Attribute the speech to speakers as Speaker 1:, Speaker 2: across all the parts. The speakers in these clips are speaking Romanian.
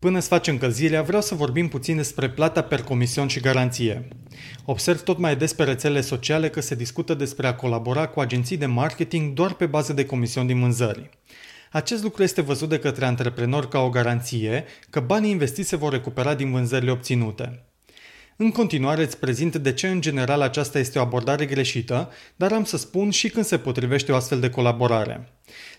Speaker 1: Până să facem încălzirea, vreau să vorbim puțin despre plata per comision și garanție. Observ tot mai des pe rețelele sociale că se discută despre a colabora cu agenții de marketing doar pe bază de comision din vânzări. Acest lucru este văzut de către antreprenori ca o garanție că banii investiți se vor recupera din vânzările obținute. În continuare îți prezint de ce în general aceasta este o abordare greșită, dar am să spun și când se potrivește o astfel de colaborare.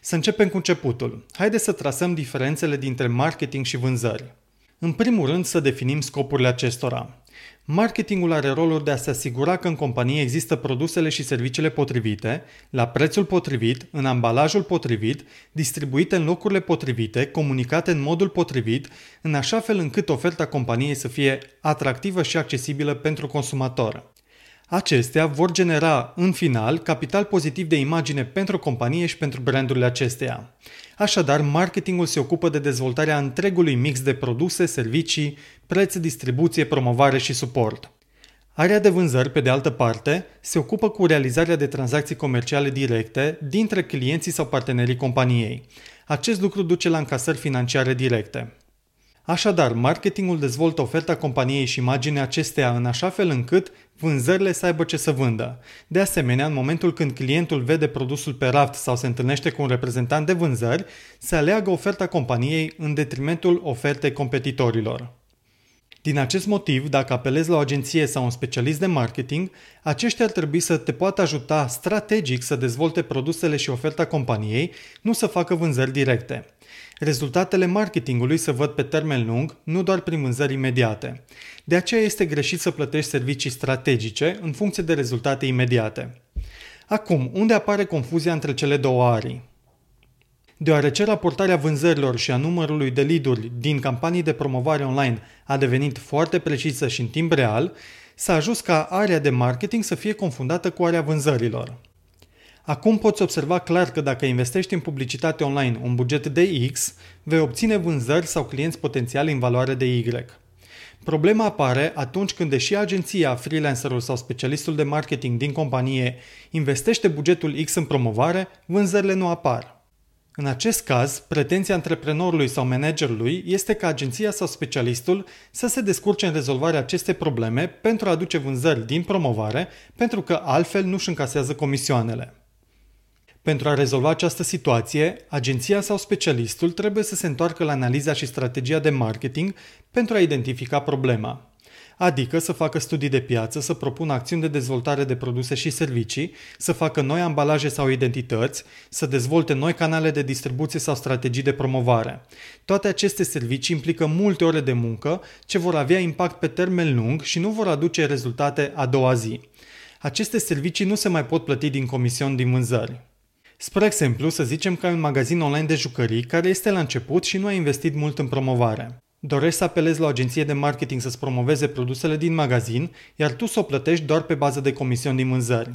Speaker 1: Să începem cu începutul. Haideți să trasăm diferențele dintre marketing și vânzări. În primul rând să definim scopurile acestora. Marketingul are rolul de a se asigura că în companie există produsele și serviciile potrivite, la prețul potrivit, în ambalajul potrivit, distribuite în locurile potrivite, comunicate în modul potrivit, în așa fel încât oferta companiei să fie atractivă și accesibilă pentru consumator. Acestea vor genera, în final, capital pozitiv de imagine pentru companie și pentru brandurile acesteia. Așadar, marketingul se ocupă de dezvoltarea întregului mix de produse, servicii, preț, distribuție, promovare și suport. Area de vânzări, pe de altă parte, se ocupă cu realizarea de tranzacții comerciale directe dintre clienții sau partenerii companiei. Acest lucru duce la încasări financiare directe. Așadar, marketingul dezvoltă oferta companiei și imaginea acesteia în așa fel încât vânzările să aibă ce să vândă. De asemenea, în momentul când clientul vede produsul pe raft sau se întâlnește cu un reprezentant de vânzări, se aleagă oferta companiei în detrimentul ofertei competitorilor. Din acest motiv, dacă apelezi la o agenție sau un specialist de marketing, aceștia ar trebui să te poată ajuta strategic să dezvolte produsele și oferta companiei, nu să facă vânzări directe. Rezultatele marketingului se văd pe termen lung, nu doar prin vânzări imediate. De aceea este greșit să plătești servicii strategice în funcție de rezultate imediate. Acum, unde apare confuzia între cele două arii? Deoarece raportarea vânzărilor și a numărului de lead din campanii de promovare online a devenit foarte precisă și în timp real, s-a ajuns ca area de marketing să fie confundată cu area vânzărilor. Acum poți observa clar că dacă investești în publicitate online un buget de X, vei obține vânzări sau clienți potențiali în valoare de Y. Problema apare atunci când, deși agenția, freelancerul sau specialistul de marketing din companie investește bugetul X în promovare, vânzările nu apar. În acest caz, pretenția antreprenorului sau managerului este ca agenția sau specialistul să se descurce în rezolvarea acestei probleme pentru a aduce vânzări din promovare, pentru că altfel nu-și încasează comisioanele. Pentru a rezolva această situație, agenția sau specialistul trebuie să se întoarcă la analiza și strategia de marketing pentru a identifica problema. Adică să facă studii de piață, să propună acțiuni de dezvoltare de produse și servicii, să facă noi ambalaje sau identități, să dezvolte noi canale de distribuție sau strategii de promovare. Toate aceste servicii implică multe ore de muncă ce vor avea impact pe termen lung și nu vor aduce rezultate a doua zi. Aceste servicii nu se mai pot plăti din comision din vânzări. Spre exemplu, să zicem că ai un magazin online de jucării care este la început și nu a investit mult în promovare. Dorești să apelezi la o agenție de marketing să-ți promoveze produsele din magazin, iar tu să o plătești doar pe bază de comision din vânzări.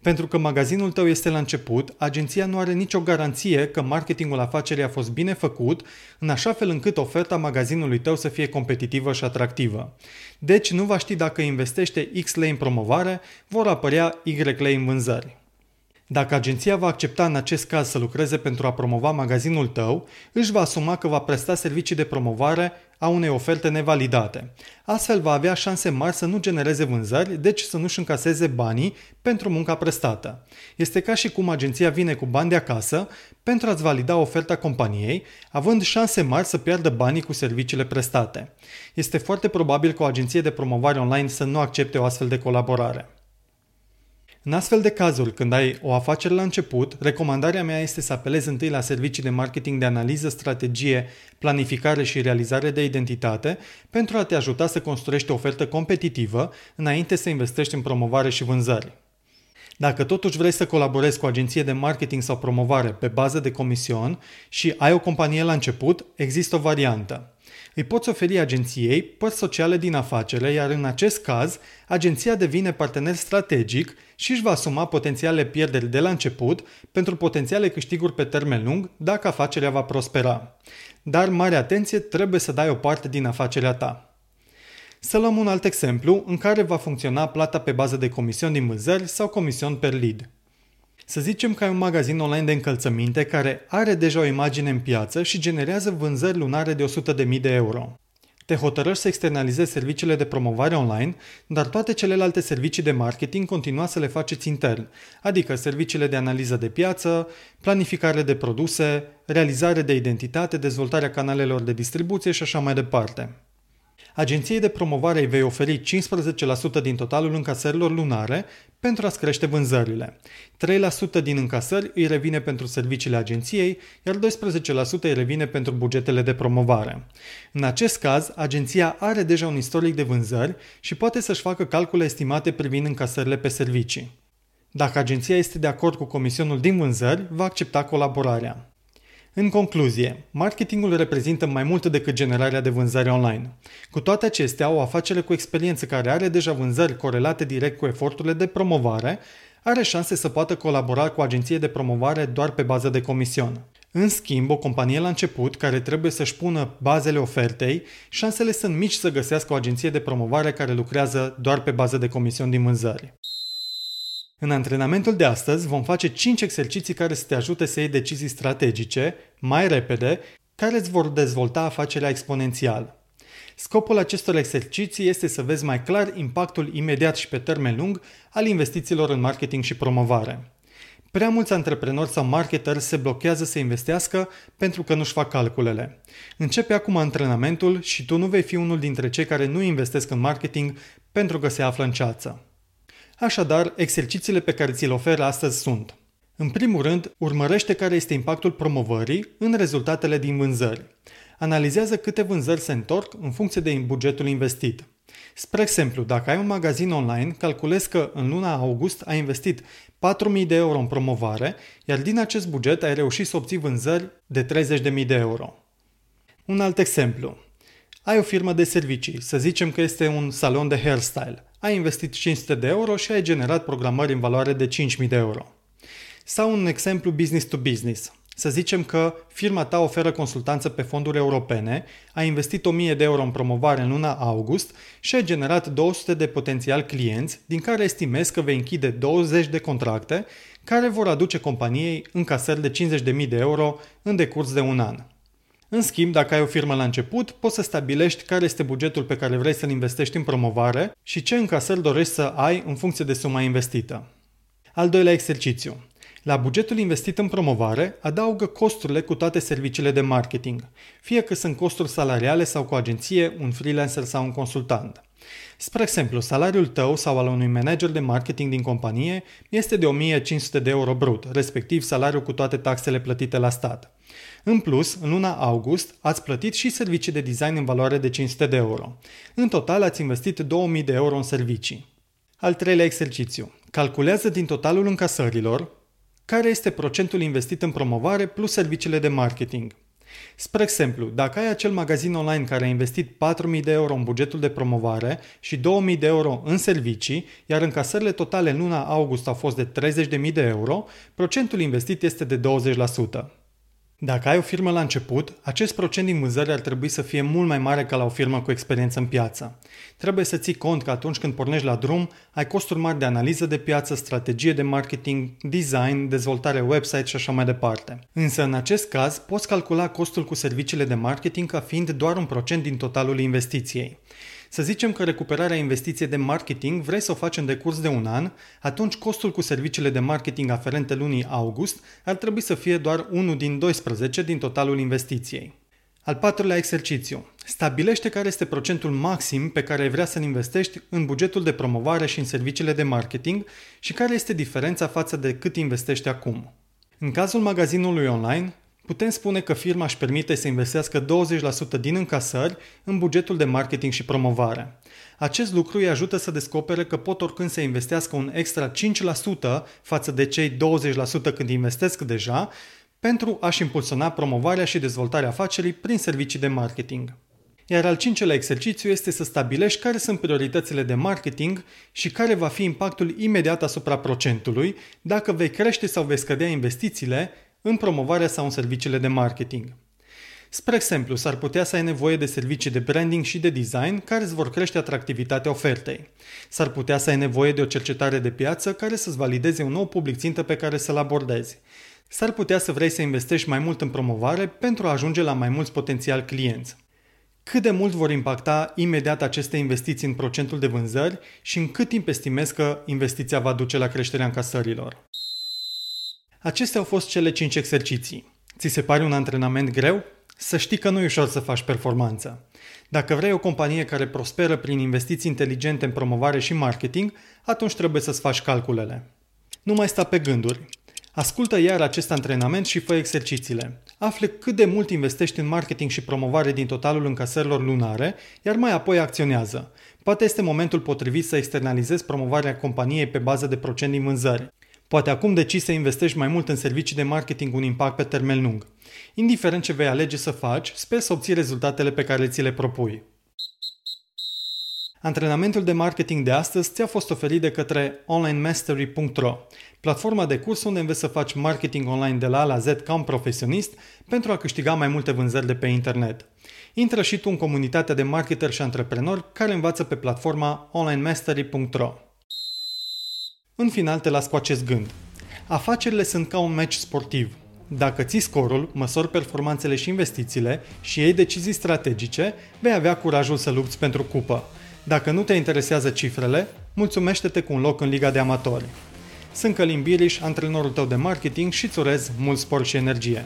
Speaker 1: Pentru că magazinul tău este la început, agenția nu are nicio garanție că marketingul afacerii a fost bine făcut, în așa fel încât oferta magazinului tău să fie competitivă și atractivă. Deci nu va ști dacă investește X lei în promovare, vor apărea Y lei în vânzări. Dacă agenția va accepta în acest caz să lucreze pentru a promova magazinul tău, își va asuma că va presta servicii de promovare a unei oferte nevalidate. Astfel va avea șanse mari să nu genereze vânzări, deci să nu-și încaseze banii pentru munca prestată. Este ca și cum agenția vine cu bani de acasă pentru a-ți valida oferta companiei, având șanse mari să piardă banii cu serviciile prestate. Este foarte probabil că o agenție de promovare online să nu accepte o astfel de colaborare. În astfel de cazuri, când ai o afacere la început, recomandarea mea este să apelezi întâi la servicii de marketing de analiză, strategie, planificare și realizare de identitate pentru a te ajuta să construiești o ofertă competitivă înainte să investești în promovare și vânzări. Dacă totuși vrei să colaborezi cu o agenție de marketing sau promovare pe bază de comision și ai o companie la început, există o variantă. Îi poți oferi agenției părți sociale din afacere, iar în acest caz, agenția devine partener strategic și își va asuma potențiale pierderi de la început pentru potențiale câștiguri pe termen lung dacă afacerea va prospera. Dar mare atenție, trebuie să dai o parte din afacerea ta. Să luăm un alt exemplu în care va funcționa plata pe bază de comision din vânzări sau comision per lead. Să zicem că ai un magazin online de încălțăminte care are deja o imagine în piață și generează vânzări lunare de 100.000 de euro. Te hotărăști să externalizezi serviciile de promovare online, dar toate celelalte servicii de marketing continua să le faceți intern, adică serviciile de analiză de piață, planificare de produse, realizare de identitate, dezvoltarea canalelor de distribuție și așa mai departe. Agenției de promovare îi vei oferi 15% din totalul încasărilor lunare pentru a-ți crește vânzările. 3% din încasări îi revine pentru serviciile agenției, iar 12% îi revine pentru bugetele de promovare. În acest caz, agenția are deja un istoric de vânzări și poate să-și facă calcule estimate privind încasările pe servicii. Dacă agenția este de acord cu comisionul din vânzări, va accepta colaborarea. În concluzie, marketingul reprezintă mai mult decât generarea de vânzări online. Cu toate acestea, o afacere cu experiență care are deja vânzări corelate direct cu eforturile de promovare are șanse să poată colabora cu agenție de promovare doar pe bază de comision. În schimb, o companie la început, care trebuie să-și pună bazele ofertei, șansele sunt mici să găsească o agenție de promovare care lucrează doar pe bază de comision din vânzări. În antrenamentul de astăzi vom face 5 exerciții care să te ajute să iei decizii strategice, mai repede, care îți vor dezvolta afacerea exponențial. Scopul acestor exerciții este să vezi mai clar impactul imediat și pe termen lung al investițiilor în marketing și promovare. Prea mulți antreprenori sau marketeri se blochează să investească pentru că nu-și fac calculele. Începe acum antrenamentul și tu nu vei fi unul dintre cei care nu investesc în marketing pentru că se află în ceață. Așadar, exercițiile pe care ți le oferă astăzi sunt în primul rând, urmărește care este impactul promovării în rezultatele din vânzări. Analizează câte vânzări se întorc în funcție de bugetul investit. Spre exemplu, dacă ai un magazin online, calculezi că în luna august ai investit 4.000 de euro în promovare, iar din acest buget ai reușit să obții vânzări de 30.000 de euro. Un alt exemplu. Ai o firmă de servicii, să zicem că este un salon de hairstyle. Ai investit 500 de euro și ai generat programări în valoare de 5.000 de euro. Sau un exemplu business to business. Să zicem că firma ta oferă consultanță pe fonduri europene, ai investit 1000 de euro în promovare în luna august și ai generat 200 de potențial clienți, din care estimezi că vei închide 20 de contracte care vor aduce companiei încasări de 50.000 de euro în decurs de un an. În schimb, dacă ai o firmă la început, poți să stabilești care este bugetul pe care vrei să-l investești în promovare și ce încasări dorești să ai în funcție de suma investită. Al doilea exercițiu. La bugetul investit în promovare, adaugă costurile cu toate serviciile de marketing, fie că sunt costuri salariale sau cu agenție, un freelancer sau un consultant. Spre exemplu, salariul tău sau al unui manager de marketing din companie este de 1500 de euro brut, respectiv salariul cu toate taxele plătite la stat. În plus, în luna august, ați plătit și servicii de design în valoare de 500 de euro. În total ați investit 2000 de euro în servicii. Al treilea exercițiu. Calculează din totalul încasărilor care este procentul investit în promovare plus serviciile de marketing. Spre exemplu, dacă ai acel magazin online care a investit 4.000 de euro în bugetul de promovare și 2.000 de euro în servicii, iar încasările totale în luna august au fost de 30.000 de euro, procentul investit este de 20%. Dacă ai o firmă la început, acest procent din vânzări ar trebui să fie mult mai mare ca la o firmă cu experiență în piață. Trebuie să ții cont că atunci când pornești la drum, ai costuri mari de analiză de piață, strategie de marketing, design, dezvoltare website și așa mai departe. Însă în acest caz, poți calcula costul cu serviciile de marketing ca fiind doar un procent din totalul investiției. Să zicem că recuperarea investiției de marketing vrei să o faci în decurs de un an, atunci costul cu serviciile de marketing aferente lunii august ar trebui să fie doar 1 din 12 din totalul investiției. Al patrulea exercițiu. Stabilește care este procentul maxim pe care vrea să-l investești în bugetul de promovare și în serviciile de marketing și care este diferența față de cât investești acum. În cazul magazinului online, putem spune că firma își permite să investească 20% din încasări în bugetul de marketing și promovare. Acest lucru îi ajută să descopere că pot oricând să investească un extra 5% față de cei 20% când investesc deja, pentru a-și impulsiona promovarea și dezvoltarea afacerii prin servicii de marketing. Iar al cincelea exercițiu este să stabilești care sunt prioritățile de marketing și care va fi impactul imediat asupra procentului dacă vei crește sau vei scădea investițiile în promovarea sau în serviciile de marketing. Spre exemplu, s-ar putea să ai nevoie de servicii de branding și de design care îți vor crește atractivitatea ofertei. S-ar putea să ai nevoie de o cercetare de piață care să-ți valideze un nou public țintă pe care să-l abordezi. S-ar putea să vrei să investești mai mult în promovare pentru a ajunge la mai mulți potențial clienți. Cât de mult vor impacta imediat aceste investiții în procentul de vânzări și în cât timp estimezi că investiția va duce la creșterea încasărilor? Acestea au fost cele 5 exerciții. Ți se pare un antrenament greu? Să știi că nu e ușor să faci performanță. Dacă vrei o companie care prosperă prin investiții inteligente în promovare și marketing, atunci trebuie să-ți faci calculele. Nu mai sta pe gânduri. Ascultă iar acest antrenament și fă exercițiile. Afle cât de mult investești în marketing și promovare din totalul încasărilor lunare, iar mai apoi acționează. Poate este momentul potrivit să externalizezi promovarea companiei pe bază de procent din vânzări. Poate acum decizi să investești mai mult în servicii de marketing un impact pe termen lung. Indiferent ce vei alege să faci, sper să obții rezultatele pe care ți le propui. Antrenamentul de marketing de astăzi ți-a fost oferit de către onlinemastery.ro, platforma de curs unde înveți să faci marketing online de la A la Z ca un profesionist pentru a câștiga mai multe vânzări de pe internet. Intră și tu în comunitatea de marketeri și antreprenori care învață pe platforma onlinemastery.ro. În final te las cu acest gând. Afacerile sunt ca un meci sportiv. Dacă ții scorul, măsori performanțele și investițiile și iei decizii strategice, vei avea curajul să lupți pentru cupă. Dacă nu te interesează cifrele, mulțumește-te cu un loc în Liga de Amatori. Sunt Călim Biriș, antrenorul tău de marketing și îți urez mult spor și energie.